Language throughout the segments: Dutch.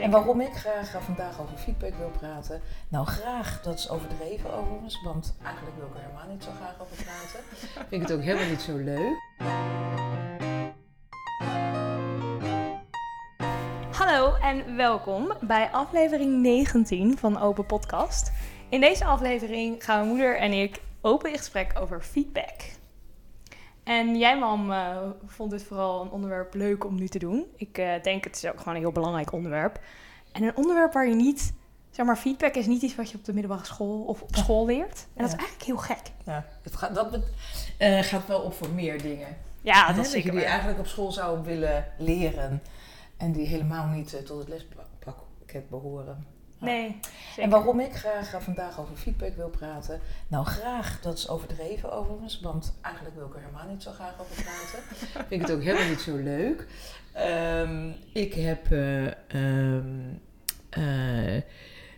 En waarom ik graag vandaag over feedback wil praten. Nou, graag, dat is overdreven overigens, want eigenlijk wil ik er helemaal niet zo graag over praten. Vind ik het ook helemaal niet zo leuk. Hallo en welkom bij aflevering 19 van Open Podcast. In deze aflevering gaan mijn moeder en ik open in gesprek over feedback. En jij, mam, eh, vond dit vooral een onderwerp leuk om nu te doen. Ik eh, denk het is ook gewoon een heel belangrijk onderwerp. En een onderwerp waar je niet, zeg maar, feedback is niet iets wat je op de middelbare school of op school leert. En dat is eigenlijk heel gek. Ja, het gaat, dat eh, gaat wel op voor meer dingen. Ja, dat is je zeker die waar. eigenlijk op school zou willen leren. En die helemaal niet tot het lespakket behoren. Nee, zeker. En waarom ik graag vandaag over feedback wil praten. Nou, graag, dat is overdreven overigens, want eigenlijk wil ik er helemaal niet zo graag over praten. Vind ik het ook helemaal niet zo leuk. Ehm, ik heb. eh, ehm, eh,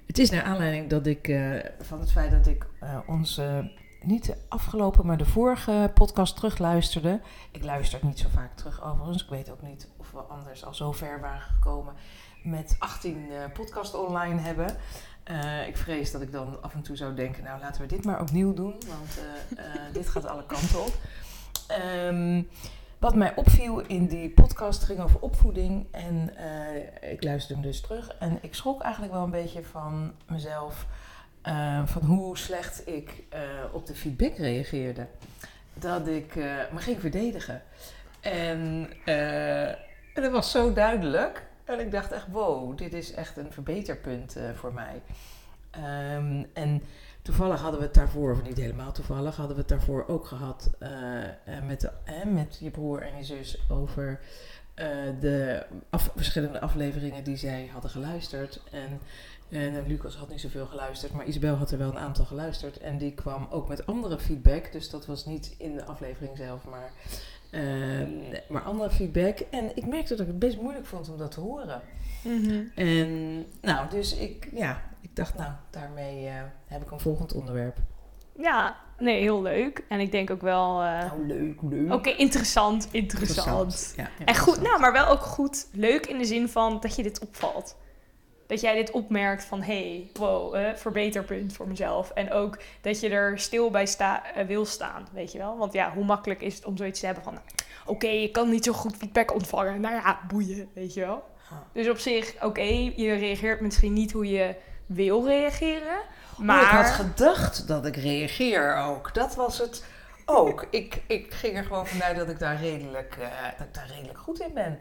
het is naar aanleiding dat ik. eh, van het feit dat ik onze. Niet de afgelopen, maar de vorige podcast terugluisterde. Ik luister niet zo vaak terug overigens. Ik weet ook niet of we anders al zo ver waren gekomen met 18 eh podcast online hebben. Eh, ik vrees dat ik dan af en toe zou denken, nou laten we dit maar opnieuw doen, want eh, dit gaat alle kanten op. Ehm, wat mij opviel in die podcast ging over opvoeding en ik luisterde hem dus terug en ik schrok eigenlijk wel een beetje van mezelf, van hoe slecht ik op de feedback reageerde. Dat ik me ging verdedigen. En, en dat was zo duidelijk. En ik dacht echt, wow, dit is echt een verbeterpunt eh, voor mij. Ehm, en toevallig hadden we het daarvoor, of niet helemaal toevallig, hadden we het daarvoor ook gehad eh, eh, met, met je broer en je zus over de af- verschillende afleveringen die zij hadden geluisterd. En, en Lucas had niet zoveel geluisterd, maar Isabel had er wel een aantal geluisterd. En die kwam ook met andere feedback, dus dat was niet in de aflevering zelf, maar maar andere feedback. En ik merkte dat ik het best moeilijk vond om dat te horen. Mhm. En nou, dus ik, ja, ik dacht, nou, daarmee eh, heb ik een volgend onderwerp. Ja, nee, heel leuk. En ik denk ook wel... eh, Nou, leuk, leuk. Oké, interessant, interessant. Ja, En goed, nou, maar wel ook goed, leuk in de zin van dat je dit opvalt. Dat jij dit opmerkt van, hey, wow, eh, verbeterpunt voor mezelf. En ook dat je er stil bij sta, eh, wil staan, weet je wel. Want ja, hoe makkelijk is het om zoiets te hebben van, nou, oké, je kan niet zo goed feedback ontvangen. Nou ja, boeien, weet je wel. Dus op zich, oké, je reageert misschien niet hoe je wil reageren. Maar Maar... Oh, ik had gedacht dat ik reageer ook. Dat was het ook. ik, ik ging er gewoon vanuit dat ik, daar redelijk, eh, dat ik daar redelijk goed in ben.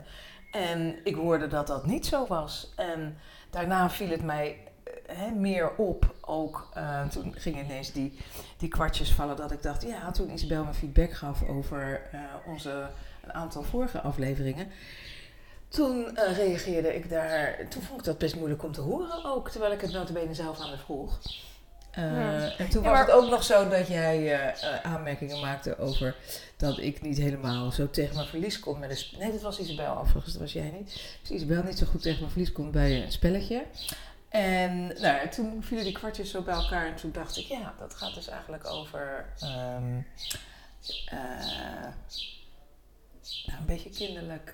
En ik hoorde dat dat niet zo was. En daarna viel het mij eh, hè, meer op. Ook eh, toen gingen ineens die, die kwartjes vallen dat ik dacht... Ja, toen Isabel me feedback gaf over eh, onze, een aantal vorige afleveringen... Toen reageerde ik daar... Toen vond ik dat best moeilijk om te horen ook. Terwijl ik het notabene zelf aan haar vroeg. Ja. En toen Ja, was maar- het ook nog zo dat jij eh, aanmerkingen maakte over dat ik niet helemaal zo tegen mijn verlies kon met een sp- Nee, dat was Isabel overigens, dat was jij niet. Dus Isabel niet zo goed tegen mijn verlies kon bij een spelletje. En nou, ja, toen vielen die kwartjes zo bij elkaar en toen dacht ik, ja, dat gaat dus eigenlijk over ehm, eh, nou, een beetje kinderlijk,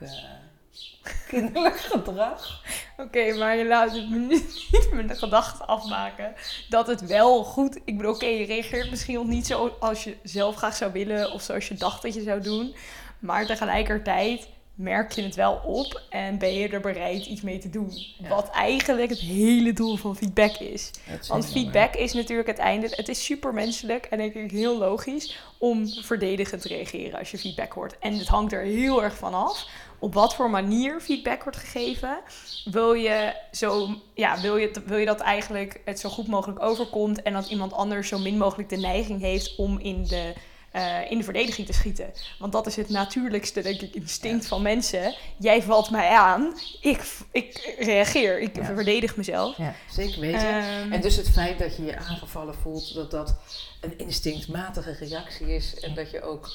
kinderlijk gedrag. Oké, maar je laat het me niet niet met de gedachte afmaken dat het wel goed... Ik bedoel, oké, je reageert misschien nog niet zo als je zelf graag zou willen... of zoals je dacht dat je zou doen. Maar tegelijkertijd merk je het wel op en ben je er bereid iets mee te doen. Ja. Wat eigenlijk het hele doel van feedback is. Want feedback is natuurlijk het einde. Het is super menselijk en denk ik heel logisch om verdedigend te reageren als je feedback hoort. En het hangt er heel erg van af op wat voor manier feedback wordt gegeven. Wil je, zo, ja, wil je, wil je dat eigenlijk het zo goed mogelijk overkomt en dat iemand anders zo min mogelijk de neiging heeft om in de, eh, in de verdediging te schieten? Want dat is het natuurlijkste, denk ik, instinct Ja. van mensen. Jij valt mij aan, ik, ik reageer, ik Ja. verdedig mezelf. Ja, zeker weten. Ehm, En dus het feit dat je je aangevallen voelt, dat dat een instinctmatige reactie is. En dat je ook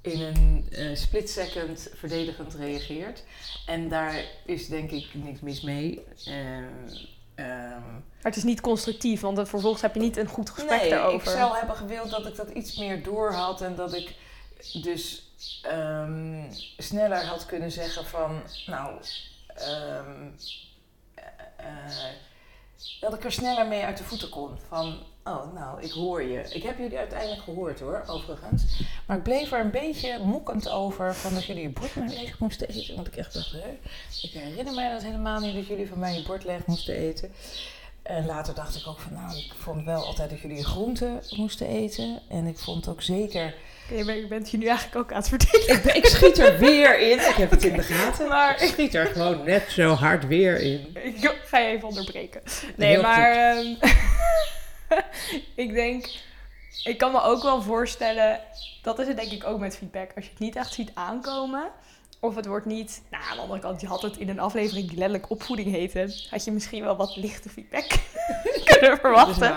in een eh, split second verdedigend reageert. En daar is denk ik niks mis mee. Ehm, ehm, Maar het is niet constructief, want vervolgens heb je niet een goed gesprek nee, daarover. ik zou hebben gewild dat ik dat iets meer door had. En dat ik dus ehm, sneller had kunnen zeggen van... Nou, ehm, dat ik er sneller mee uit de voeten kon. Van, oh, nou, ik hoor je. Ik heb jullie uiteindelijk gehoord hoor, overigens. Maar ik bleef er een beetje mokkend over van dat jullie je bord maar leeg moesten eten. Want ik echt dacht, hè, ik herinner mij dat helemaal niet dat jullie van mij je bord leeg moesten eten. En later dacht ik ook van, nou, ik vond wel altijd dat jullie je groenten moesten eten. En ik vond ook zeker... Je bent je nu eigenlijk ook aan het verdedigen. Ik, ben- ik schiet er weer in. Ik heb het in de gaten. Maar ik schiet er gewoon net zo hard weer in. Ik ga je even onderbreken. Nee, Heel maar ehm, ik denk, ik kan me ook wel voorstellen, dat is het denk ik ook met feedback. Als je het niet echt ziet aankomen, of het wordt niet, nou aan de andere kant, je had het in een aflevering die letterlijk opvoeding heette, had je misschien wel wat lichte feedback kunnen verwachten.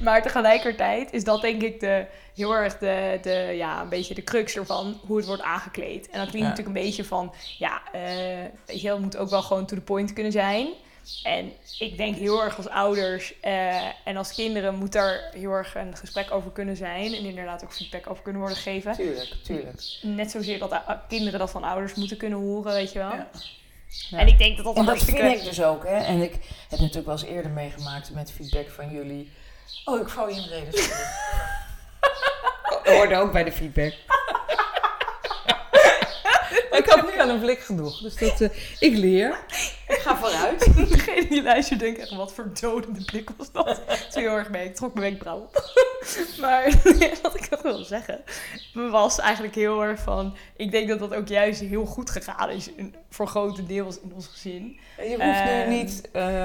Maar tegelijkertijd is dat denk ik de, heel erg de, de, ja, een beetje de crux ervan, hoe het wordt aangekleed. En dat klinkt Ja. natuurlijk een beetje van, ja, eh, weet je, het moet ook wel gewoon to the point kunnen zijn. En ik denk heel erg als ouders eh, en als kinderen moet daar heel erg een gesprek over kunnen zijn. En inderdaad ook feedback over kunnen worden gegeven. Tuurlijk, tuurlijk. Net zozeer dat kinderen dat van ouders moeten kunnen horen, weet je wel. Ja. Ja. En ik denk dat dat En een dat hartstikke... vind ik dus ook, hè. En ik heb natuurlijk wel eens eerder meegemaakt met feedback van jullie. Oh, ik val je in de reden. hoorde ook bij de feedback. Ik had nu aan een blik genoeg. Dus dat, eh, ik leer. Ik ga vooruit. Degene die luistert denkt echt, wat voor dodende blik was dat? Is heel erg mee. Ik trok mijn wenkbrauw op. maar wat ik nog wil zeggen, was eigenlijk heel erg van... Ik denk dat dat ook juist heel goed gegaan is in, voor grote deels in ons gezin. Je hoeft Ehm. nu niet... eh,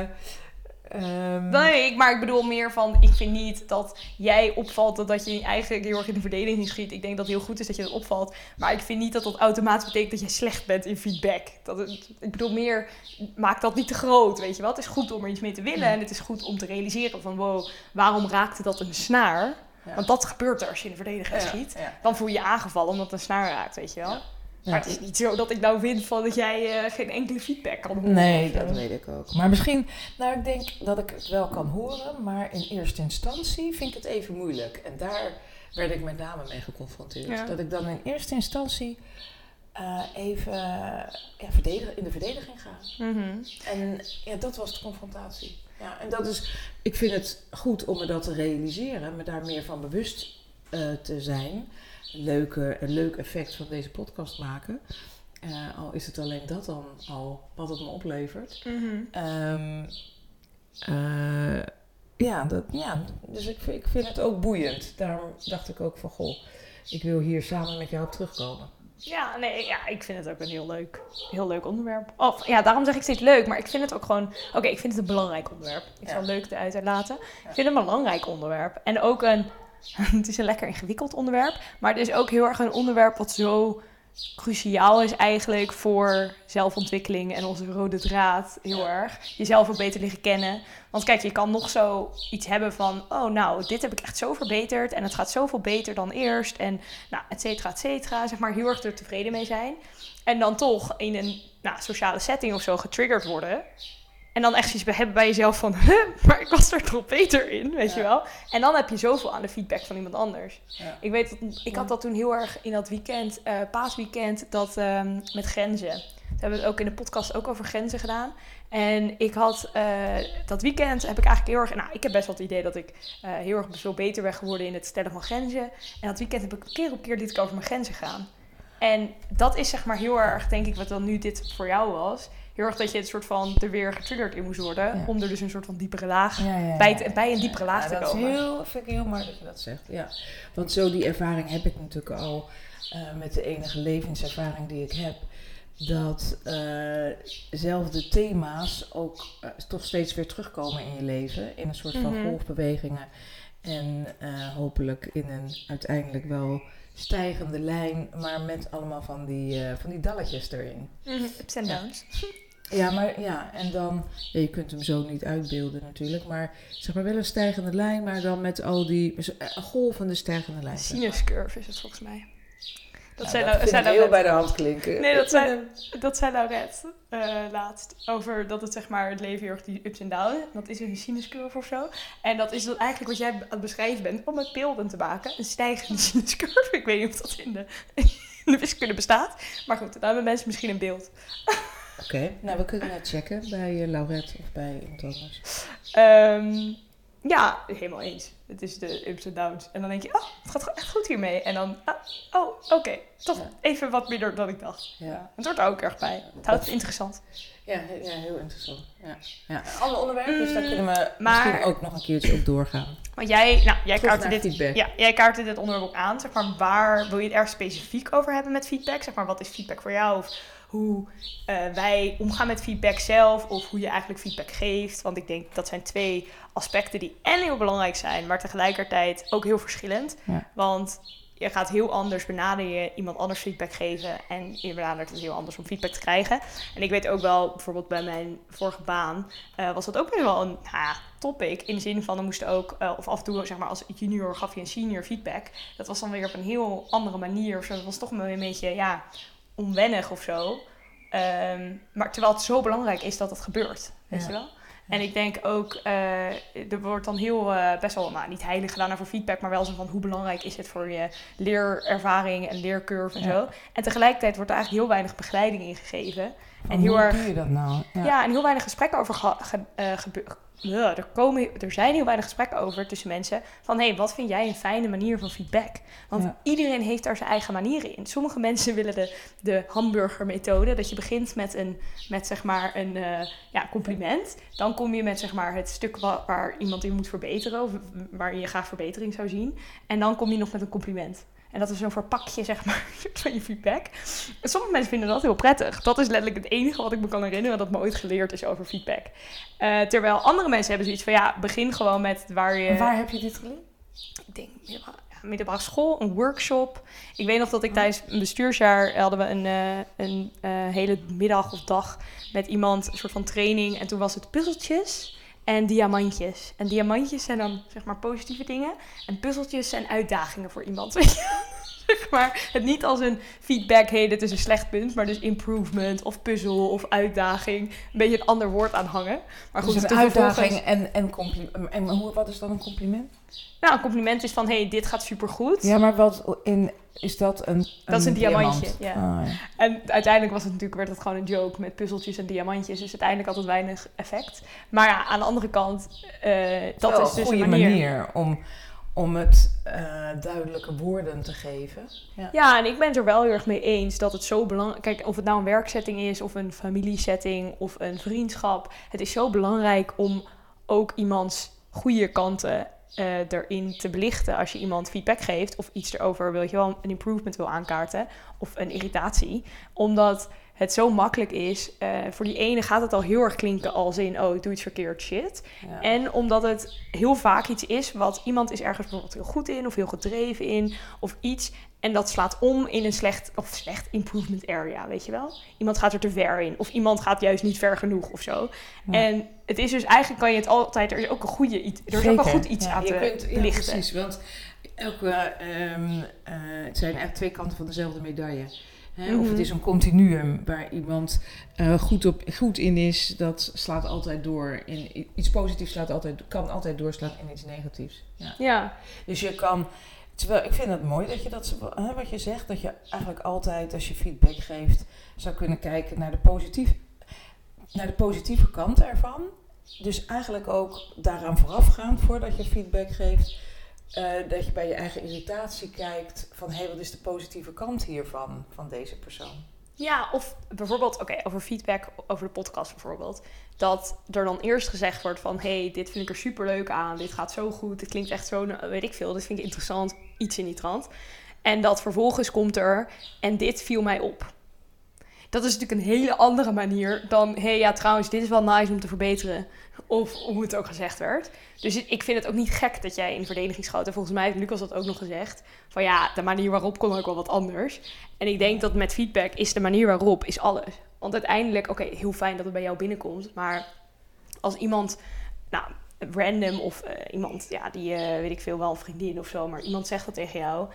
ehm, Nee, ik- maar ik bedoel meer van, ik vind niet dat jij opvalt dat, dat je eigenlijk heel erg in de verdediging schiet. Ik denk dat het heel goed is dat je dat opvalt. Maar ik vind niet dat dat automatisch betekent dat je slecht bent in feedback. Dat het, ik bedoel meer, maak dat niet te groot, weet je wel. Het is goed om er iets mee te willen en het is goed om te realiseren van, wow, waarom raakte dat een snaar? Ja. Want dat gebeurt er als je in de verdediging schiet. ja. Dan voel je je aangevallen omdat het een snaar raakt, weet je wel. Ja. Maar het is niet zo dat ik nou vind van dat jij eh, geen enkele feedback kan horen. Nee, dat weet ik ook. Maar misschien, nou ik denk dat ik het wel kan horen, maar in eerste instantie vind ik het even moeilijk. En daar werd ik met name mee geconfronteerd. Ja. Dat ik dan in eerste instantie eh, even ja, verdedigen, in de verdediging ga. Mhm. En ja, dat was de confrontatie. Ja, en dat is, ik vind het goed om me dat te realiseren, me daar meer van bewust eh, te zijn. Leuke, een leuk effect van deze podcast maken. Eh, al is het alleen dat dan al wat het me oplevert. Mhm. Ehm, eh, ja, dat, ja, dus ik, vind- ik vind het ook boeiend. Daarom dacht ik ook van, goh, ik wil hier samen met jou op terugkomen. Ja, nee, ja, ik vind het ook een heel leuk, heel leuk onderwerp. Of ja, daarom zeg ik steeds leuk, maar ik vind het ook gewoon. Oké, ik vind het een belangrijk onderwerp. Ik Ja. zal leuk eruit laten. Ik vind het een belangrijk onderwerp. En ook een. Het is een lekker ingewikkeld onderwerp, maar het is ook heel erg een onderwerp wat zo cruciaal is eigenlijk voor zelfontwikkeling en onze rode draad heel erg. Jezelf ook beter leren kennen. Want kijk, je kan nog zo iets hebben van, oh nou, dit heb ik echt zo verbeterd en het gaat zoveel beter dan eerst en nou, et cetera, et cetera. Zeg maar heel erg er tevreden mee zijn. En dan toch in een nou, sociale setting of zo getriggerd worden. En dan echt iets hebben bij jezelf van, huh, maar ik was er toch beter in, weet Ja. je wel. En dan heb je zoveel aan de feedback van iemand anders. Ja. Ik weet dat, ik had dat toen heel erg in dat weekend, eh, paasweekend, dat ehm, met grenzen. We hebben het ook in de podcast ook over grenzen gedaan. En ik had eh, dat weekend heb ik eigenlijk heel erg. Nou, ik heb best wel het idee dat ik eh, heel erg veel beter ben geworden in het stellen van grenzen. En dat weekend heb ik keer op keer liet ik over mijn grenzen gaan. En dat is zeg maar heel erg, denk ik, wat dan nu dit voor jou was. Heel erg dat je het soort van er weer getriggerd in moest worden. Ja. Om er dus een soort van diepere laag Ja, ja, bij, bij een diepere laag te dat komen. Is heel, vind ik heel mooi dat je dat zegt. Ja. Want zo die ervaring heb ik natuurlijk al eh, met de enige levenservaring die ik heb. Dat eh zelfde thema's ook eh, toch steeds weer terugkomen in je leven. In een soort van Mhm. golfbewegingen. En hopelijk in een uiteindelijk wel stijgende lijn. Maar met allemaal van die, van die dalletjes erin. Mhm, Ups en downs. Ja, maar ja, en dan, ja, je kunt hem zo niet uitbeelden natuurlijk, maar zeg maar wel een stijgende lijn, maar dan met al die, een golvende stijgende lijn. zeg maar. Sinus curve is het volgens mij. Dat Ja, zei, dat nou, zei heel bij de hand klinken. Nee, dat zei- Dat zei Laurette eh, laatst. Over dat het zeg maar het leven heel erg die ups en downs. Dat is een sinuscurve of zo. En dat is dan eigenlijk wat jij aan het beschrijven bent. Om met beelden te maken. Een stijgende sinuscurve. Ik weet niet of dat in de, in de wiskunde bestaat. Maar goed, daar hebben mensen misschien een beeld. Oké, nou we kunnen het checken bij uh, Laurette of bij iemand anders. Ehm, ja, helemaal eens. Het is de ups en downs. En dan denk je, oh, het gaat echt goed hiermee. En dan, ah, oh, oké, toch Ja. even wat minder dan ik dacht. Ja. Het wordt er ook erg bij. Het houdt het interessant. Ja, ja, heel interessant. Ja. Ja. Alle onderwerpen, daar kunnen we maar- misschien ook nog een keertje op doorgaan. Want jij, nou, jij kaartte dit, feedback. ja, jij kaartte dit onderwerp ook aan. Zeg maar, waar wil je het erg specifiek over hebben met feedback? Zeg maar, wat is feedback voor jou? Of hoe eh, wij omgaan met feedback zelf? Of hoe je eigenlijk feedback geeft? Want ik denk dat zijn twee aspecten die en heel belangrijk zijn, maar tegelijkertijd ook heel verschillend. Ja. Want je gaat heel anders benaderen iemand anders feedback geven en je benadert het heel anders om feedback te krijgen. En ik weet ook wel, bijvoorbeeld bij mijn vorige baan, eh, was dat ook wel een nou ja, topic. In de zin van, er moesten ook, eh, of af en toe, zeg maar, als junior gaf je een senior feedback. Dat was dan weer op een heel andere manier of zo. Dat was toch wel een beetje, ja, onwennig of zo. Ehm, maar terwijl het zo belangrijk is dat het gebeurt, weet Ja. je wel? En ik denk ook, eh, er wordt dan heel, eh, best wel, nou niet heilig gedaan over feedback, maar wel zo van hoe belangrijk is het voor je leerervaring en leercurve en Ja. zo. En tegelijkertijd wordt er eigenlijk heel weinig begeleiding in gegeven. En heel hoe erg doe je dat nou? ja. en heel weinig gesprekken over ge- ge- eh, Ja, er, komen, er zijn heel weinig gesprekken over tussen mensen. Van hé, hey, wat vind jij een fijne manier van feedback? Want Ja. iedereen heeft daar zijn eigen manieren in. Sommige mensen willen de, de hamburgermethode. Dat je begint met een met zeg maar een eh, ja, compliment. Dan kom je met zeg maar het stuk wa- waar iemand in moet verbeteren. Of waar je graag verbetering zou zien. En dan kom je nog met een compliment. En dat is zo'n verpakje, zeg maar, van je feedback. En sommige mensen vinden dat heel prettig. Dat is letterlijk het enige wat ik me kan herinneren dat me ooit geleerd is over feedback. Eh, terwijl andere mensen hebben zoiets van, ja, begin gewoon met waar je... En waar heb je dit geleerd? Ik denk middelbare, ja, middelbare school, een workshop. Ik weet nog dat ik tijdens een bestuursjaar hadden we een, eh, een eh, hele middag of dag met iemand, een soort van training. En toen was het puzzeltjes en diamantjes. En diamantjes zijn dan zeg maar positieve dingen. En puzzeltjes zijn uitdagingen voor iemand. Zeg maar, het niet als een feedback, hey, dit is een slecht punt, maar dus improvement of puzzel of uitdaging. Een beetje een ander woord aan hangen. Maar goed, dus een toen vervolgens- uitdaging en, en compliment. En hoe, wat is dan een compliment? Nou, een compliment is van, hey, dit gaat supergoed. Ja, maar wat in, is dat een Dat is een diamantje, diamant? ja. Ah, ja. En uiteindelijk was het natuurlijk, werd het gewoon een joke met puzzeltjes en diamantjes. Dus uiteindelijk had het weinig effect. Maar ja, aan de andere kant, eh, dat is dus een goede een manier. manier, om, om het eh, duidelijke woorden te geven. Ja. Ja, en ik ben het er wel heel erg mee eens dat het zo belangrijk... Kijk, of het nou een werksetting is of een familiesetting of een vriendschap. Het is zo belangrijk om ook iemands goede kanten eh, erin te belichten. Als je iemand feedback geeft of iets erover, wil je wel een improvement wil aankaarten of een irritatie. Omdat het zo makkelijk is. eh, voor die ene gaat het al heel erg klinken als in, oh, ik doe iets verkeerd, shit. Ja. En omdat het heel vaak iets is wat iemand is ergens bijvoorbeeld heel goed in of heel gedreven in of iets. En dat slaat om in een slecht of slecht improvement area, weet je wel? Iemand gaat er te ver in of iemand gaat juist niet ver genoeg of zo. Ja. En het is dus eigenlijk kan je het altijd, er is ook een goede iets, er is ook een goed iets Ja, aan je te kunt- ja, belichten. precies, want elke, ehm, eh, het zijn echt twee kanten van dezelfde medaille. Hè? Of Mhm. het is een continuum waar iemand eh, goed, op, goed in is, dat slaat altijd door. In, iets positiefs slaat altijd, kan altijd doorslaan in iets negatiefs. Ja. Ja, Dus je kan, terwijl ik vind het mooi dat je dat, hè, wat je zegt, dat je eigenlijk altijd als je feedback geeft, zou kunnen kijken naar de, positief, naar de positieve kant ervan. Dus eigenlijk ook daaraan voorafgaand voordat je feedback geeft, eh, dat je bij je eigen irritatie kijkt van hé, wat is de positieve kant hiervan, van deze persoon. Ja, of bijvoorbeeld, oké, over feedback over de podcast bijvoorbeeld. Dat er dan eerst gezegd wordt van, hey, dit vind ik er super leuk aan. Dit gaat zo goed. Dit klinkt echt zo, nou, weet ik veel. Dit vind ik interessant. Iets in die trant. En dat vervolgens komt er, en dit viel mij op. Dat is natuurlijk een hele andere manier dan, hey, ja, trouwens, dit is wel nice om te verbeteren. Of hoe het ook gezegd werd. Dus ik vind het ook niet gek dat jij in verdediging schoot. En volgens mij heeft Lucas dat ook nog gezegd. Van ja, de manier waarop kon ook wel wat anders. En ik denk dat met feedback is de manier waarop is alles. Want uiteindelijk, oké, heel fijn dat het bij jou binnenkomt. Maar als iemand, nou, random of eh, iemand, ja, die, eh, weet ik veel, wel een vriendin of zo. Maar iemand zegt dat tegen jou.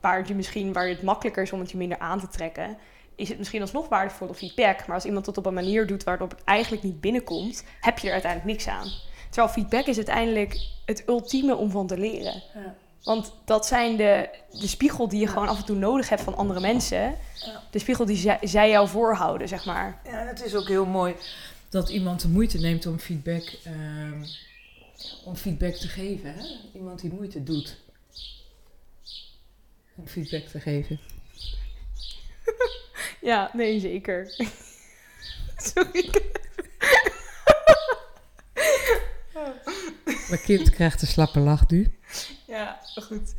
Waar je misschien, waar het makkelijker is om het je minder aan te trekken. Is het misschien alsnog waardevolle feedback. Maar als iemand het op een manier doet waarop het eigenlijk niet binnenkomt, heb je er uiteindelijk niks aan. Terwijl feedback is uiteindelijk het ultieme om van te leren. Ja. Want dat zijn de, de spiegel die je Ja. gewoon af en toe nodig hebt van andere mensen. Ja. De spiegel die zij, zij jou voorhouden, zeg maar. Ja, en het is ook heel mooi dat iemand de moeite neemt om feedback ehm, om feedback te geven. Hè? Iemand die moeite doet om feedback te geven. Ja, nee, zeker. Sorry. Mijn kind krijgt een slappe lach nu. Ja, goed.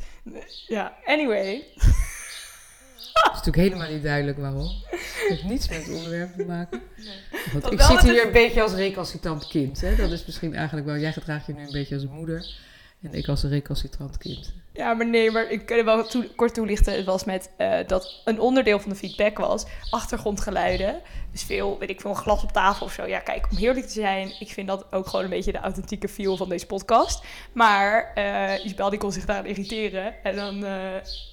Ja, anyway. Het is natuurlijk helemaal niet duidelijk waarom. Het heeft niets met het onderwerp te maken. Want ik zit hier een beetje als recalcitrant kind. Hè? Dat is misschien eigenlijk wel... Jij gedraagt je nu een beetje als een moeder. En ik als een recalcitrant kind. Ja, maar nee, maar ik kan er wel toe- kort toelichten. Het was met eh, dat een onderdeel van de feedback was achtergrondgeluiden. Dus veel, weet ik veel, glas op tafel of zo. Ja, kijk, om heerlijk te zijn, ik vind dat ook gewoon een beetje de authentieke feel van deze podcast. Maar eh Isabel die kon zich daaraan irriteren. En dan, eh,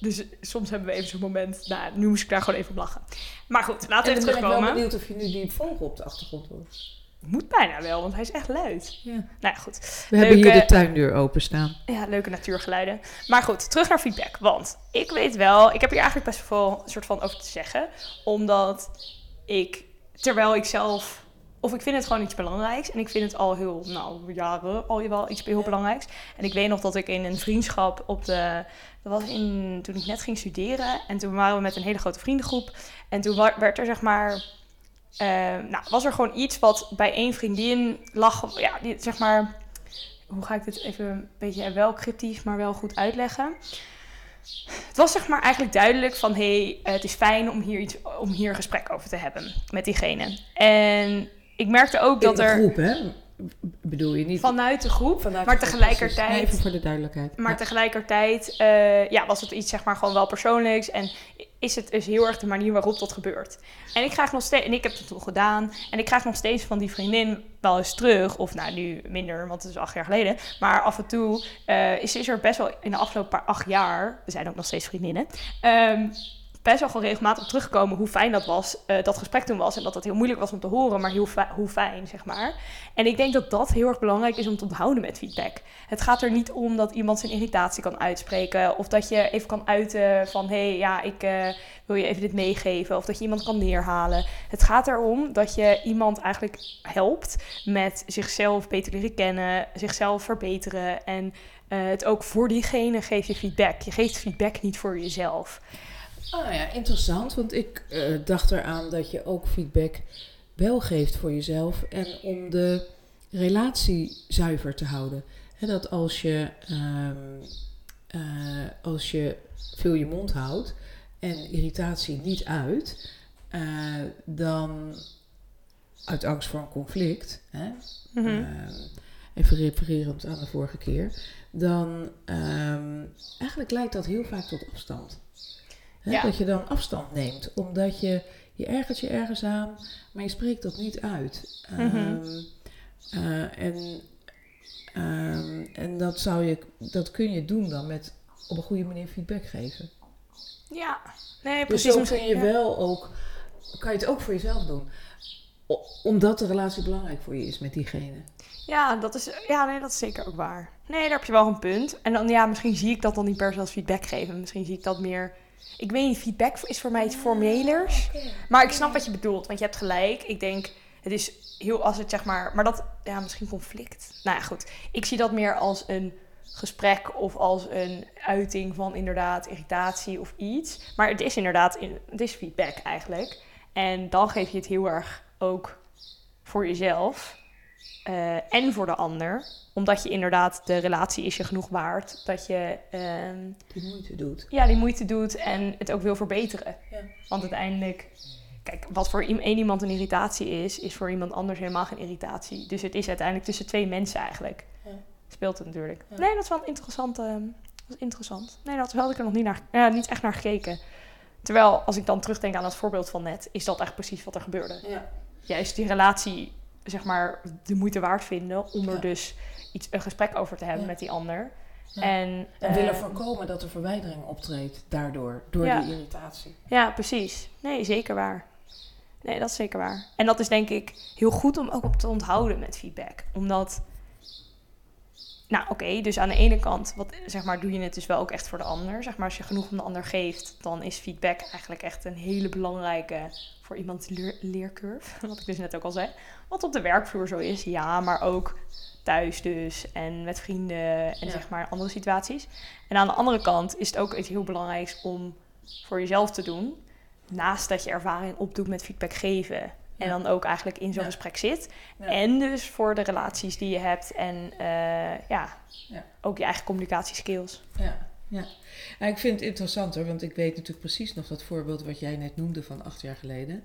dus soms hebben we even zo'n moment, nou, nu moest ik daar gewoon even op lachen. Maar goed, laten we en even dan ben ik wel terugkomen. benieuwd of je nu die vogel op de achtergrond hoort. Moet bijna wel, want hij is echt luid. Ja. Nou ja, goed. We hebben hier de tuindeur openstaan. Ja, leuke natuurgeluiden. Maar goed, terug naar feedback. Want ik weet wel, ik heb hier eigenlijk best wel een soort van over te zeggen. Omdat ik, terwijl ik zelf, of ik vind het gewoon iets belangrijks. En ik vind het al heel, nou, jaren al wel iets heel belangrijks. En ik weet nog dat ik in een vriendschap op de, dat was in, toen ik net ging studeren. En toen waren we met een hele grote vriendengroep. En toen werd er zeg maar, eh, nou, was er gewoon iets wat bij één vriendin lag. Ja, die, zeg maar, hoe ga ik dit even een beetje wel cryptisch, maar wel goed uitleggen? Het was zeg maar eigenlijk duidelijk van, hé, hey, het is fijn om hier, iets, om hier gesprek over te hebben met diegene. En ik merkte ook dat er groep, hè? Bedoel je niet... vanuit de groep, vanuit maar de groep, tegelijkertijd-. Nee, even voor de duidelijkheid. maar Ja. tegelijkertijd eh, ja, was het iets zeg maar gewoon wel persoonlijks. En is het dus heel erg de manier waarop dat gebeurt. En ik krijg nog steeds, en ik heb het toen gedaan. En ik krijg nog steeds van die vriendin wel eens terug. Of nou, nu minder, want het is acht jaar geleden. Maar af en toe eh, is, is er best wel in de afgelopen paar acht jaar. We zijn ook nog steeds vriendinnen. ehm, best wel gewoon regelmatig teruggekomen hoe fijn dat was, eh, dat gesprek toen was. En dat het heel moeilijk was om te horen, maar heel hoe fijn, zeg maar. En ik denk dat dat heel erg belangrijk is om te onthouden met feedback. Het gaat er niet om dat iemand zijn irritatie kan uitspreken. Of dat je even kan uiten van, hé, hey, ja, ik eh, wil je even dit meegeven. Of dat je iemand kan neerhalen. Het gaat erom dat je iemand eigenlijk helpt met zichzelf beter leren kennen, zichzelf verbeteren. En eh, het ook voor diegene geef je feedback. Je geeft feedback niet voor jezelf. Oh ja, interessant. Want ik eh, dacht eraan dat je ook feedback wel geeft voor jezelf. En om de relatie zuiver te houden. Dat als je, ehm, eh, als je veel je mond houdt en irritatie niet uit, eh, dan uit angst voor een conflict, hè. Ehm, even refererend aan de vorige keer, dan ehm, eigenlijk leidt dat heel vaak tot afstand. Hè, Ja. Dat je dan afstand neemt, omdat je, je ergert je ergens aan, maar je spreekt dat niet uit. Mhm. Ehm, eh, en, ehm, en dat, zou je, dat kun je doen dan met op een goede manier feedback geven. Ja, nee, Dus precies. Misschien- kun je ja. wel ook, kan je het ook voor jezelf doen. O- omdat de relatie belangrijk voor je is met diegene. Ja, dat is, ja, nee, dat is zeker ook waar. Nee, daar heb je wel een punt. En dan, ja, misschien zie ik dat dan niet per se als feedback geven. Misschien zie ik dat meer... Ik weet niet, feedback is voor mij iets formelers. Maar ik snap wat je bedoelt, want je hebt gelijk. Ik denk, het is heel als het zeg maar... Maar dat, ja, misschien conflict. Nou ja, goed. Ik zie dat meer als een gesprek of als een uiting van inderdaad irritatie of iets. Maar het is inderdaad, in- het is feedback eigenlijk. En dan geef je het heel erg ook voor jezelf eh, en voor de ander. Omdat je inderdaad, de relatie is je genoeg waard. Dat je ehm, Die moeite doet. ja, die moeite doet en het ook wil verbeteren. Ja. Want uiteindelijk, kijk, wat voor één iemand een irritatie is, is voor iemand anders helemaal geen irritatie. Dus het is uiteindelijk tussen twee mensen eigenlijk. Ja. Speelt het natuurlijk. Ja. Nee, dat is wel een interessante. ehm, Dat is interessant. Nee, dat had ik er nog niet, naar, ja, niet echt naar gekeken. Terwijl, als ik dan terugdenk aan het voorbeeld van net, is dat eigenlijk precies wat er gebeurde. Ja. Juist die relatie, zeg maar, de moeite waard vinden om er Ja. dus iets, een gesprek over te hebben Ja. met die ander. Ja. En, En willen eh, voorkomen dat er verwijdering optreedt daardoor, door die irritatie. Ja, precies. Nee, zeker waar. Nee, dat is zeker waar. En dat is denk ik heel goed om ook op te onthouden met feedback. Omdat nou oké, dus aan de ene kant wat, zeg maar, doe je het dus wel ook echt voor de ander. Zeg maar, als je genoeg van de ander geeft, dan is feedback eigenlijk echt een hele belangrijke voor iemands leer, leercurve. Wat ik dus net ook al zei. Wat op de werkvloer zo is, ja, maar ook thuis dus en met vrienden en Ja. zeg maar andere situaties. En aan de andere kant is het ook iets heel belangrijks om voor jezelf te doen. Naast dat je ervaring opdoet met feedback geven. En dan ook eigenlijk in zo'n gesprek zit. En dus voor de relaties die je hebt en eh, ja, ook je eigen communicatieskills. Ja, ja. Ja, ik vind het interessant hoor, want ik weet natuurlijk precies nog dat voorbeeld wat jij net noemde van acht jaar geleden.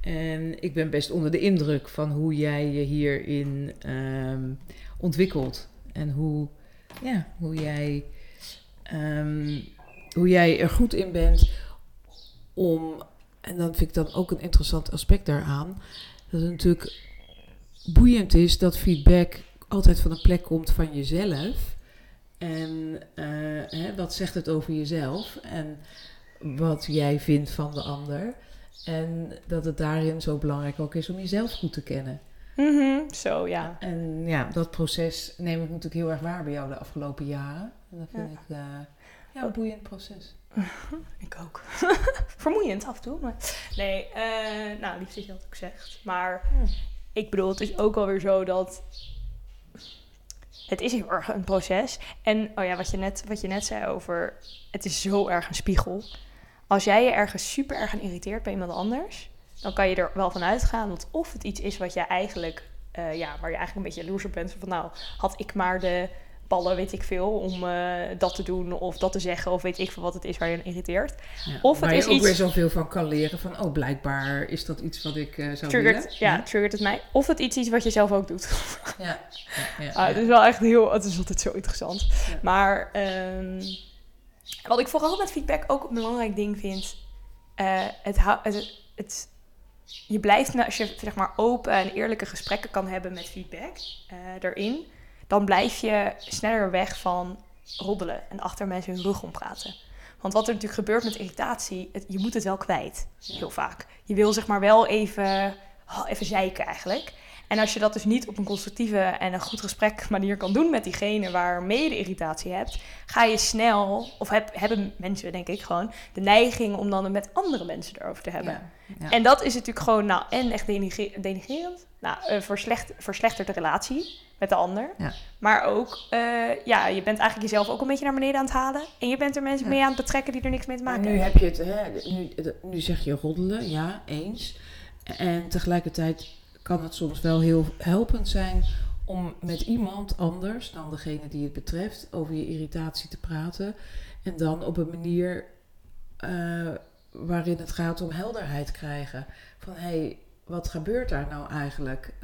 En ik ben best onder de indruk van hoe jij je hierin ehm, ontwikkelt. En hoe, ja, hoe, jij, ehm, hoe jij er goed in bent om, en dan vind ik dan ook een interessant aspect daaraan, dat het natuurlijk boeiend is dat feedback altijd van een plek komt van jezelf. En eh, hè, wat zegt het over jezelf en wat jij vindt van de ander. En dat het daarin zo belangrijk ook is om jezelf goed te kennen. Zo, ja. En ja, dat proces neem ik natuurlijk heel erg waar bij jou de afgelopen jaren. En dat vind Ja. ik eh, ja, een boeiend proces. Ik ook. Vermoeiend af en toe, maar... Nee, eh, nou, liefst dat je dat ook zegt. Maar ik bedoel, het is ook alweer zo dat... Het is heel erg een proces. En, oh ja, wat je net, wat je net zei over... Het is zo erg een spiegel. Als jij je ergens super erg aan irriteert bij iemand anders... dan kan je er wel van uitgaan dat of het iets is wat jij eigenlijk... eh, ja, waar je eigenlijk een beetje jaloers op bent. Van nou, had ik maar de ballen, weet ik veel, om eh, dat te doen of dat te zeggen... of weet ik veel wat het is waar je aan irriteert. Ja. Of het Waar je is ook iets- weer zoveel van kan leren van, oh blijkbaar is dat iets wat ik eh, zou triggert, willen. ja, triggert het mij. Of het iets is wat je zelf ook doet. Ja, ja, ja, Ah, ja. het is wel echt heel, het is altijd zo interessant. Ja. Maar ehm, wat ik vooral met feedback ook een belangrijk ding vind, eh, het, het, het, je blijft, als je zeg maar open en eerlijke gesprekken kan hebben met feedback erin, dan blijf je sneller weg van roddelen en achter mensen hun rug om praten. Want wat er natuurlijk gebeurt met irritatie, je moet het wel kwijt, heel vaak. Je wil zeg maar wel even, oh, even zeiken eigenlijk. En als je dat dus niet op een constructieve en een goed gesprek manier kan doen met diegene waarmee je de irritatie hebt, ga je snel, of heb, hebben mensen denk ik gewoon, de neiging om dan het met andere mensen erover te hebben. Ja, ja. En dat is natuurlijk gewoon, nou, en echt denige- denigrerend. Nou, eh, verslecht, verslechtert de relatie met de ander. Ja. Maar ook, eh, ja, je bent eigenlijk jezelf ook een beetje naar beneden aan het halen. En je bent er mensen mee aan het betrekken die er niks mee te maken nu hebben. heb je het, hè, nu, nu zeg je roddelen, ja, eens. En tegelijkertijd kan het soms wel heel helpend zijn om met iemand anders dan degene die het betreft over je irritatie te praten. En dan op een manier eh, waarin het gaat om helderheid krijgen. Van hé, hey, wat gebeurt daar nou eigenlijk?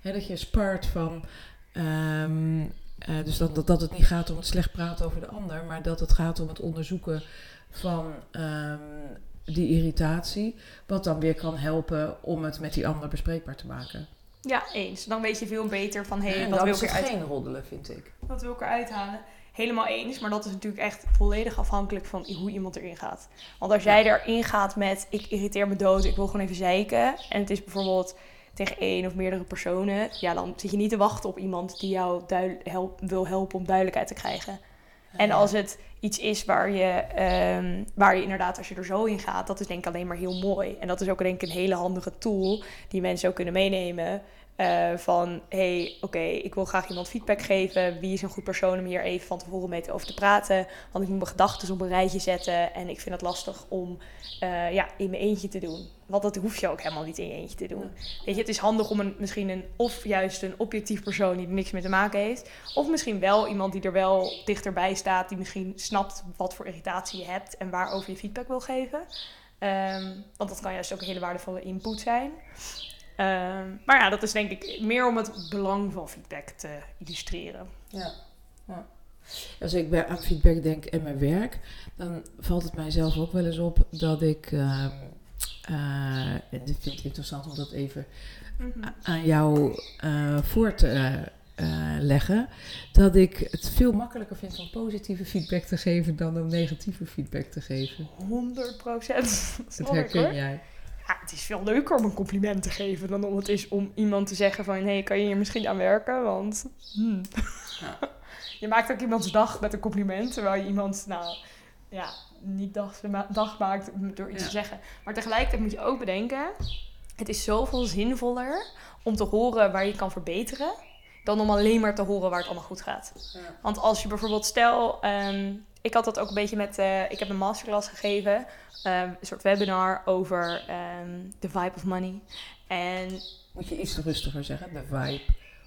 Hè, dat je spart van. ehm, eh, dus dat, dat, dat het niet gaat om het slecht praten over de ander, maar dat het gaat om het onderzoeken van ehm, die irritatie. Wat dan weer kan helpen om het met die ander bespreekbaar te maken. Ja, eens. Dan weet je veel beter van, hé, wat dan wil is ik eruit geen roddelen, vind ik. Wat wil ik eruit halen? Helemaal eens, maar dat is natuurlijk echt volledig afhankelijk van hoe iemand erin gaat. Want als jij erin gaat met ik irriteer me dood, ik wil gewoon even zeiken. En het is bijvoorbeeld tegen één of meerdere personen. Ja, dan zit je niet te wachten op iemand die jou help, wil helpen om duidelijkheid te krijgen. En als het iets is waar je, ehm, waar je inderdaad, als je er zo in gaat, dat is denk ik alleen maar heel mooi. En dat is ook denk ik een hele handige tool die mensen ook kunnen meenemen. Eh, van, hé, hey, oké, ik wil graag iemand feedback geven. Wie is een goed persoon om hier even van tevoren mee te over te praten? Want ik moet mijn gedachten op een rijtje zetten. En ik vind het lastig om eh, ja, in mijn eentje te doen. Want dat hoef je ook helemaal niet in je eentje te doen. Weet je, het is handig om een, misschien een, of juist een objectief persoon die er niks mee te maken heeft. Of misschien wel iemand die er wel dichterbij staat, die misschien snapt wat voor irritatie je hebt en waarover je feedback wil geven. Ehm, want dat kan juist ook een hele waardevolle input zijn. Ehm, maar ja, dat is denk ik meer om het belang van feedback te illustreren. Ja. ja. Als ik bij aan feedback denk en mijn werk, dan valt het mijzelf ook wel eens op dat ik. eh, en dit vind ik interessant om dat even a- aan jou eh, voor te eh, leggen. Dat ik het veel makkelijker vind om positieve feedback te geven dan om negatieve feedback te geven. 100 procent. Dat herken jij. Ja, het is veel leuker om een compliment te geven dan om het is om iemand te zeggen van... hé, hey, kan je hier misschien aan werken? Want hmm. Ja. je maakt ook iemands dag met een compliment, terwijl je iemand, nou, ja, niet dag, dag maakt door iets Ja. te zeggen. Maar tegelijkertijd moet je ook bedenken, het is zoveel zinvoller om te horen waar je kan verbeteren... dan om alleen maar te horen waar het allemaal goed gaat. Ja. Want als je bijvoorbeeld, stel, ehm, ik had dat ook een beetje met, eh, ik heb een masterclass gegeven, ehm, een soort webinar over ehm the vibe of money. En Moet je iets rustiger zeggen, de vibe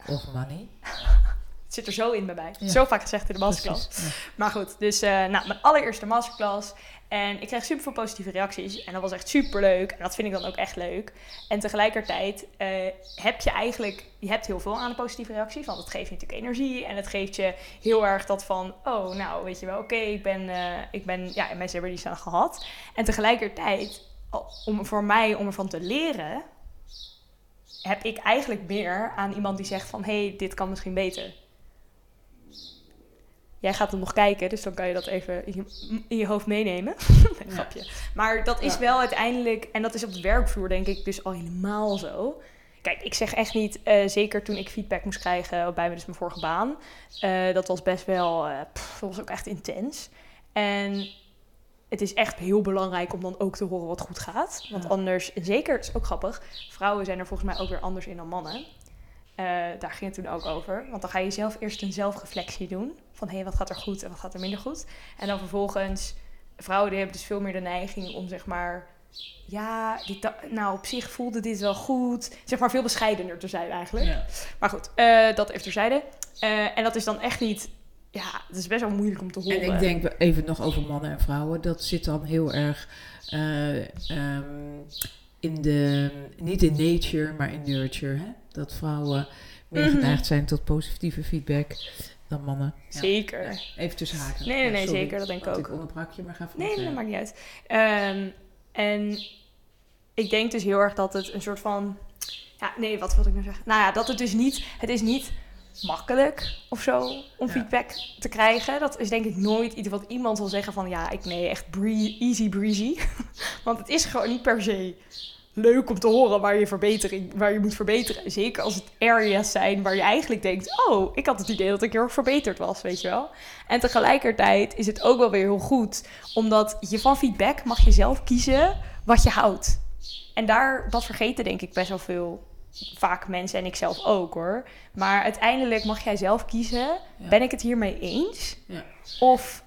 of money. het zit er zo in bij mij. Ja. Zo vaak gezegd in de masterclass. Precies, Maar goed, dus eh, nou, mijn allereerste masterclass. En ik kreeg super veel positieve reacties. En dat was echt super leuk. En dat vind ik dan ook echt leuk. En tegelijkertijd eh, heb je eigenlijk, je hebt heel veel aan de positieve reacties. Want het geeft je natuurlijk energie. En het geeft je heel erg dat van, oh nou weet je wel, oké, ik ben, eh, ik ben, ja, mensen hebben die aan gehad. En tegelijkertijd, om, voor mij om ervan te leren, heb ik eigenlijk meer aan iemand die zegt van, hé, hey, dit kan misschien beter. Jij gaat hem nog kijken, dus dan kan je dat even in je, in je hoofd meenemen. Nee, Ja. Maar dat is Ja. wel uiteindelijk, en dat is op de werkvloer denk ik dus al helemaal zo. Kijk, ik zeg echt niet, eh, zeker toen ik feedback moest krijgen bij me, dus mijn vorige baan. eh, dat was best wel, pff, dat was ook echt intens. En het is echt heel belangrijk om dan ook te horen wat goed gaat. Want anders, en zeker, het is ook grappig, vrouwen zijn er volgens mij ook weer anders in dan mannen. Eh, daar ging het toen ook over. Want dan ga je zelf eerst een zelfreflectie doen. Van hé, hey, wat gaat er goed en wat gaat er minder goed. En dan vervolgens, vrouwen die hebben dus veel meer de neiging om zeg maar... Ja, dit, nou op zich voelde dit wel goed. Zeg maar veel bescheidener te zijn eigenlijk. Ja. Maar goed, eh, dat even terzijde. Eh en dat is dan echt niet... Ja, het is best wel moeilijk om te horen. En ik denk even nog over mannen en vrouwen. Dat zit dan heel erg eh, ehm, in de, niet in nature, maar in nurture. Hè? Dat vrouwen meer Mhm. geneigd zijn tot positieve feedback dan mannen. Ja. Zeker. Ja, even tussen haken. Nee, nee, nee, sorry. zeker, dat denk ik ook. Ik onderbrak je, maar ga Nee, vooruit. nee, dat maakt niet uit. Ehm, en ik denk dus heel erg dat het een soort van... Ja, nee, wat wilde ik nou zeggen? Nou ja, dat het dus niet... Het is niet makkelijk of zo om Ja. feedback te krijgen. Dat is denk ik nooit iets wat iemand zal zeggen van... Ja, ik nee, echt bree- easy breezy. Want het is gewoon niet per se leuk om te horen waar je, verbetering, waar je moet verbeteren. Zeker als het areas zijn waar je eigenlijk denkt... Oh, ik had het idee dat ik heel erg verbeterd was, weet je wel. En tegelijkertijd is het ook wel weer heel goed... omdat je van feedback mag je zelf kiezen wat je houdt. En daar, dat vergeten denk ik best wel veel... Vaak mensen en ik zelf ook hoor. Maar uiteindelijk mag jij zelf kiezen... Ja. ben ik het hiermee eens? Ja. Of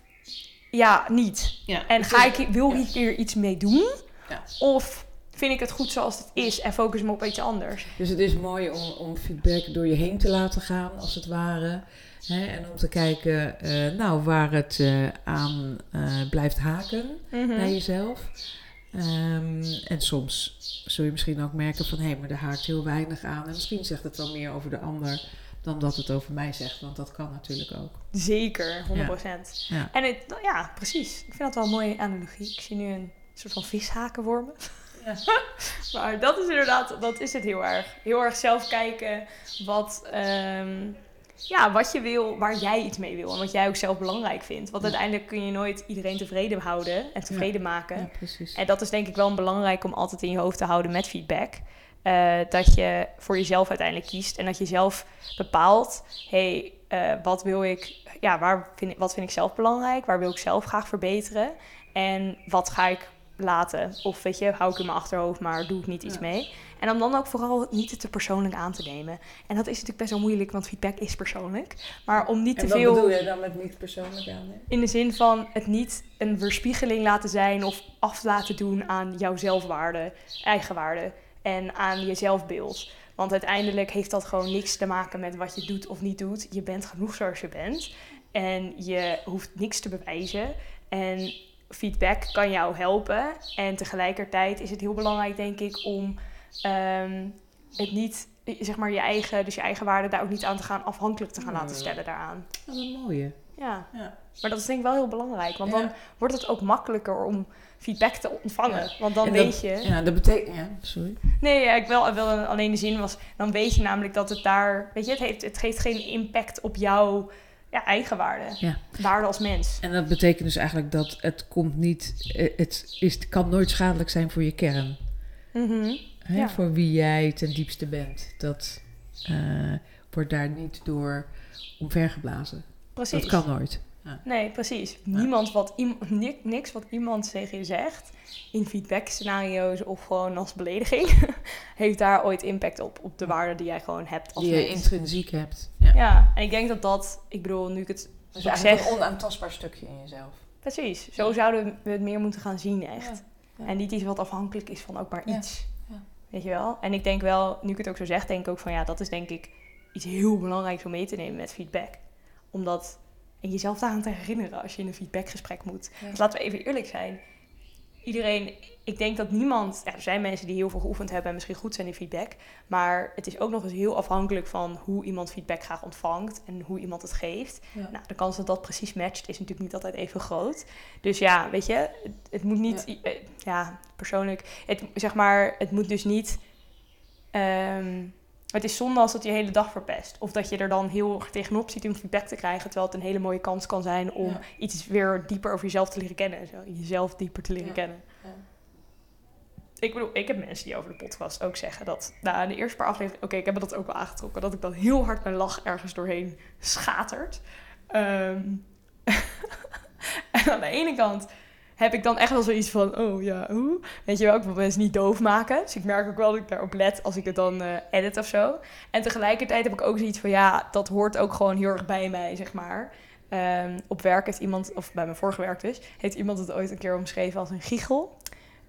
ja, niet? Ja, En ga ik, wil ik hier iets mee doen? Ja. Of vind ik het goed zoals het is en focus me op iets anders? Dus het is mooi om, om feedback door je heen te laten gaan, als het ware. Hè? En om te kijken eh, nou, waar het eh, aan eh, blijft haken Mhm. bij jezelf. Ehm, en soms zul je misschien ook merken van... hé, maar daar haakt heel weinig aan. En misschien zegt het wel meer over de ander dan dat het over mij zegt. Want dat kan natuurlijk ook. Zeker, 100%. Ja. En het, ja, precies. Ik vind dat wel een mooie analogie. Ik zie nu een soort van vishaken voor me. Ja. Maar dat is inderdaad, dat is het heel erg. Heel erg zelf kijken wat, ehm, ja, wat je wil, waar jij iets mee wil. En wat jij ook zelf belangrijk vindt. Want Ja. uiteindelijk kun je nooit iedereen tevreden houden en tevreden maken. Ja, precies. En dat is denk ik wel belangrijk om altijd in je hoofd te houden met feedback. Eh, dat je voor jezelf uiteindelijk kiest en dat je zelf bepaalt: hé, hey, eh, wat wil ik, ja, waar vind ik, wat vind ik zelf belangrijk? Waar wil ik zelf graag verbeteren? En wat ga ik laten? Of weet je, hou ik in mijn achterhoofd, maar doe ik niet iets Ja. mee? En om dan ook vooral niet het te persoonlijk aan te nemen. En dat is natuurlijk best wel moeilijk, want feedback is persoonlijk. Maar om niet en te wat veel bedoel je dan met niet persoonlijk aan? hè? in de zin van het niet een weerspiegeling laten zijn of af laten doen aan jouw zelfwaarde, eigenwaarde en aan je zelfbeeld. Want uiteindelijk heeft dat gewoon niks te maken met wat je doet of niet doet. Je bent genoeg zoals je bent en je hoeft niks te bewijzen. En feedback kan jou helpen. En tegelijkertijd is het heel belangrijk, denk ik, om ehm, het niet, zeg maar, je eigen, dus je eigen waarde daar ook niet aan te gaan afhankelijk te gaan laten Hmm. stellen daaraan. Wat een mooie. Ja. Ja. Maar dat is denk ik wel heel belangrijk. Want Ja. dan wordt het ook makkelijker om feedback te ontvangen. Ja. Want dan weet dat- je... Ja, dat betekent... Ja, sorry. Nee, ja, ik wel, wel alleen de zin was... Dan weet je namelijk dat het daar... Weet je, het, heeft, het geeft geen impact op jouw ja, eigen waarde. Ja. Waarde als mens. En dat betekent dus eigenlijk dat het komt niet... eh, Het is, kan nooit schadelijk zijn voor je kern. Mhm. Hè, Ja. Voor wie jij ten diepste bent. Dat eh, wordt daar niet door omvergeblazen. Precies. Dat kan nooit. Nee, precies. Niemand wat niks wat iemand tegen je zegt in feedback scenario's of gewoon als belediging heeft daar ooit impact op, op de waarde die jij gewoon hebt als Die je mens. intrinsiek hebt. Ja. En ik denk dat dat, ik bedoel, nu ik het Dat is zo eigenlijk zeg, een onaantastbaar stukje in jezelf. precies, zo zouden we het meer moeten gaan zien echt. Ja. En niet iets wat afhankelijk is van ook maar iets. Ja. Weet je wel? En ik denk wel, nu ik het ook zo zeg, denk ik ook van ja, dat is denk ik iets heel belangrijks om mee te nemen met feedback. Omdat, en jezelf daaraan te herinneren als je in een feedbackgesprek moet. Ja. Want laten we even eerlijk zijn. Iedereen, ik denk dat niemand, ja, er zijn mensen die heel veel geoefend hebben en misschien goed zijn in feedback. Maar het is ook nog eens heel afhankelijk van hoe iemand feedback graag ontvangt en hoe iemand het geeft. Ja. Nou, de kans dat dat precies matcht is natuurlijk niet altijd even groot. Dus ja, weet je, het, het moet niet, ja. ja, persoonlijk, het, zeg maar, het moet dus niet, ehm, het is zonde als het je hele dag verpest. Of dat je er dan heel erg tegenop ziet om feedback te krijgen, terwijl het een hele mooie kans kan zijn om Ja. iets weer dieper over jezelf te leren kennen. Zo, jezelf dieper te leren Ja. kennen. Ja. Ik bedoel, ik heb mensen die over de podcast ook zeggen dat, nou, in de eerste paar afleveringen, oké, ik heb dat ook wel aangetrokken, dat ik dan heel hard mijn lach ergens doorheen schatert. Ehm, en aan de ene kant heb ik dan echt wel zoiets van, oh ja, hoe? Weet je wel, ik wil mensen niet doof maken. Dus ik merk ook wel dat ik daarop let als ik het dan eh, edit of zo. En tegelijkertijd heb ik ook zoiets van, ja, dat hoort ook gewoon heel erg bij mij, zeg maar. Ehm, op werk heeft iemand, of bij mijn vorige werk dus, heeft iemand het ooit een keer omschreven als een giechel.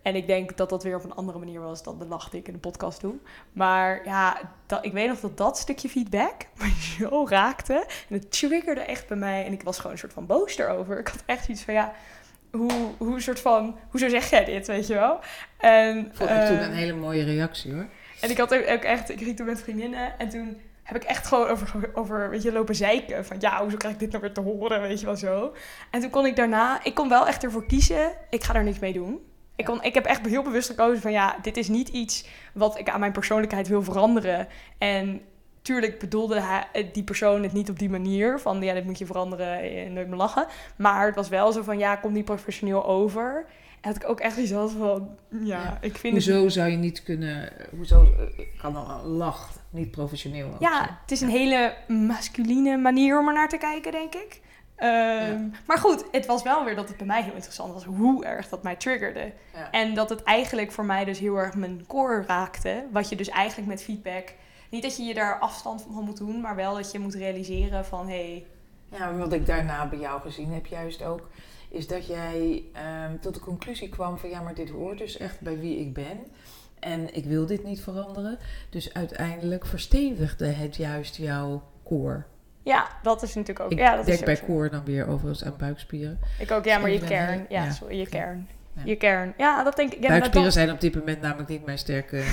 En ik denk dat dat weer op een andere manier was dan de lach die ik in de podcast doe. Maar ja, dat, ik weet nog dat dat stukje feedback me zo raakte. En het triggerde echt bij mij. En ik was gewoon een soort van boos erover. Ik had echt iets van, ja, hoe, hoe soort van, hoezo zeg jij dit, weet je wel? En, Vond ik toen eh, een hele mooie reactie hoor. en ik had ook ook echt, ik ging toen met vriendinnen en toen heb ik echt gewoon over, over weet je, lopen zeiken. Van ja, hoezo krijg ik dit nou weer te horen, weet je wel zo. En toen kon ik daarna, ik kon wel echt ervoor kiezen, ik ga daar niks mee doen. Ik, kon, ik heb echt heel bewust gekozen van ja, dit is niet iets wat ik aan mijn persoonlijkheid wil veranderen. En tuurlijk bedoelde hij, die persoon het niet op die manier van ja, dit moet je veranderen en nooit meer lachen. Maar het was wel zo van ja, kom niet professioneel over. En dat ik ook echt iets had van ja, ik vind het Hoezo zou je niet kunnen... Hoezo eh, kan dan een lach niet professioneel Ja, het is een hele masculine manier om er naar te kijken, denk ik. Ehm, Maar goed, het was wel weer dat het bij mij heel interessant was hoe erg dat mij triggerde. Ja. En dat het eigenlijk voor mij dus heel erg mijn core raakte. Wat je dus eigenlijk met feedback... Niet dat je je daar afstand van moet doen, maar wel dat je moet realiseren van... Hey, Ja, wat ik daarna bij jou gezien heb juist ook, is dat jij ehm, tot de conclusie kwam van ja, maar dit hoort dus echt bij wie ik ben. En ik wil dit niet veranderen. Dus uiteindelijk verstevigde het juist jouw core. ja, dat is natuurlijk ook... Ik ja, dat denk is bij zo. core dan weer overigens aan buikspieren. Ik ook, ja, maar je kern. Ja, ja, sorry, je kern. Ja. Je kern. Ja, dat denk ik. Ja, buikspieren dat- zijn op dit moment namelijk niet mijn sterke...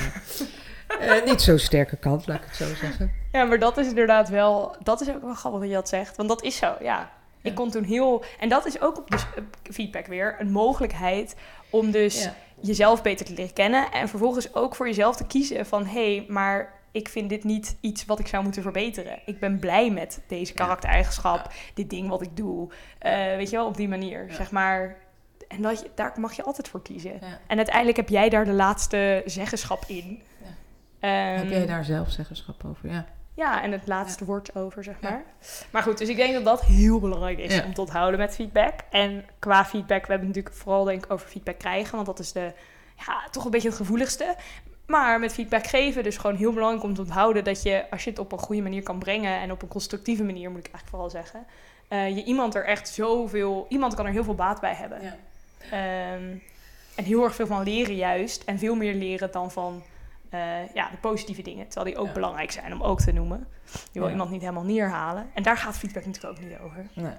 eh, niet zo sterke kant, laat ik het zo zeggen. Ja, maar dat is inderdaad wel... Dat is ook wel grappig dat je dat zegt. Want dat is zo, ja. Ik kon toen heel... En dat is ook op dus, feedback weer een mogelijkheid om dus Ja. jezelf beter te leren kennen. En vervolgens ook voor jezelf te kiezen van... Hé, hey, maar ik vind dit niet iets wat ik zou moeten verbeteren. Ik ben blij met deze Ja. karaktereigenschap. Dit ding wat ik doe. Eh, weet je wel, op die manier, zeg maar... En dat je, daar mag je altijd voor kiezen. En uiteindelijk heb jij daar de laatste zeggenschap in. Ehm, Heb jij daar zelf zeggenschap over? Ja. ja, en het laatste woord over, zeg maar. Maar goed, dus ik denk dat dat heel belangrijk is Ja. om te onthouden met feedback. En qua feedback, we hebben natuurlijk vooral denk ik over feedback krijgen, want dat is de, ja, toch een beetje het gevoeligste. Maar met feedback geven, dus gewoon heel belangrijk om te onthouden dat je, als je het op een goede manier kan brengen en op een constructieve manier, moet ik eigenlijk vooral zeggen, eh, je iemand er echt zoveel, iemand kan er heel veel baat bij hebben. Ja. Ehm, en heel erg veel van leren juist. En veel meer leren dan van eh, ja, de positieve dingen. Terwijl die ook Ja. belangrijk zijn om ook te noemen. Je wil Ja. iemand niet helemaal neerhalen. En daar gaat feedback natuurlijk ook niet over. Nee.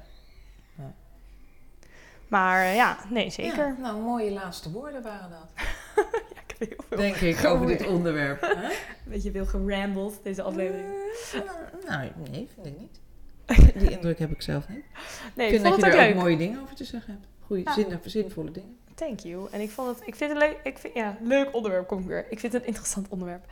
Maar eh, ja, nee, zeker. Ja, nou, mooie laatste woorden waren dat. Ja, ik heb heel veel Denk ik over dit onderwerp. Hè? een beetje veel gerambled deze aflevering. Eh, nou, nee, vind ik niet. Die indruk heb ik zelf niet. Nee, ik ik vind dat je er ook mooie dingen over te zeggen hebt. Zin, zinvolle dingen. Thank you. En ik vond het, ik vind het leuk, ik vind, ja, leuk onderwerp kom ik weer. Ik vind het een interessant onderwerp.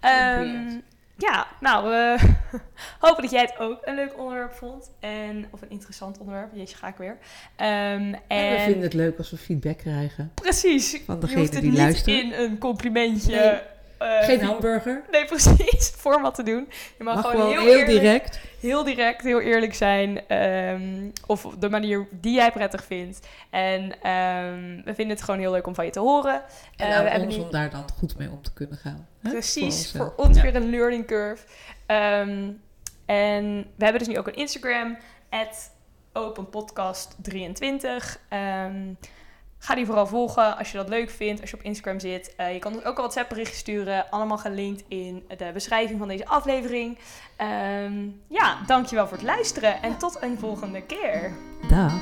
Ja, Ehm, ja, nou, we hopen dat jij het ook een leuk onderwerp vond. En, of een interessant onderwerp. Jeetje, ga ik weer. Ehm, En we en vinden het leuk als we feedback krijgen. precies. Van je degene hoeft het die niet luisteren. in een complimentje. Nee. Eh, Geen hamburger. Nee, precies. Format te doen. Je mag, Mag gewoon heel, heel eerlijk, direct. heel direct, heel eerlijk zijn. ehm, of de manier die jij prettig vindt. En ehm, we vinden het gewoon heel leuk om van je te horen. En Eh, aan we hebben ons nu- om daar dan goed mee om te kunnen gaan. hè? Precies, Voor voor ons Ja. weer een learning curve. Ehm, en we hebben dus nu ook een Instagram, openpodcast23. Ga die vooral volgen als je dat leuk vindt, als je op Instagram zit. Eh, je kan ons ook een WhatsApp berichtje sturen, allemaal gelinkt in de beschrijving van deze aflevering. Ehm ja, dankjewel voor het luisteren en tot een volgende keer. Dag.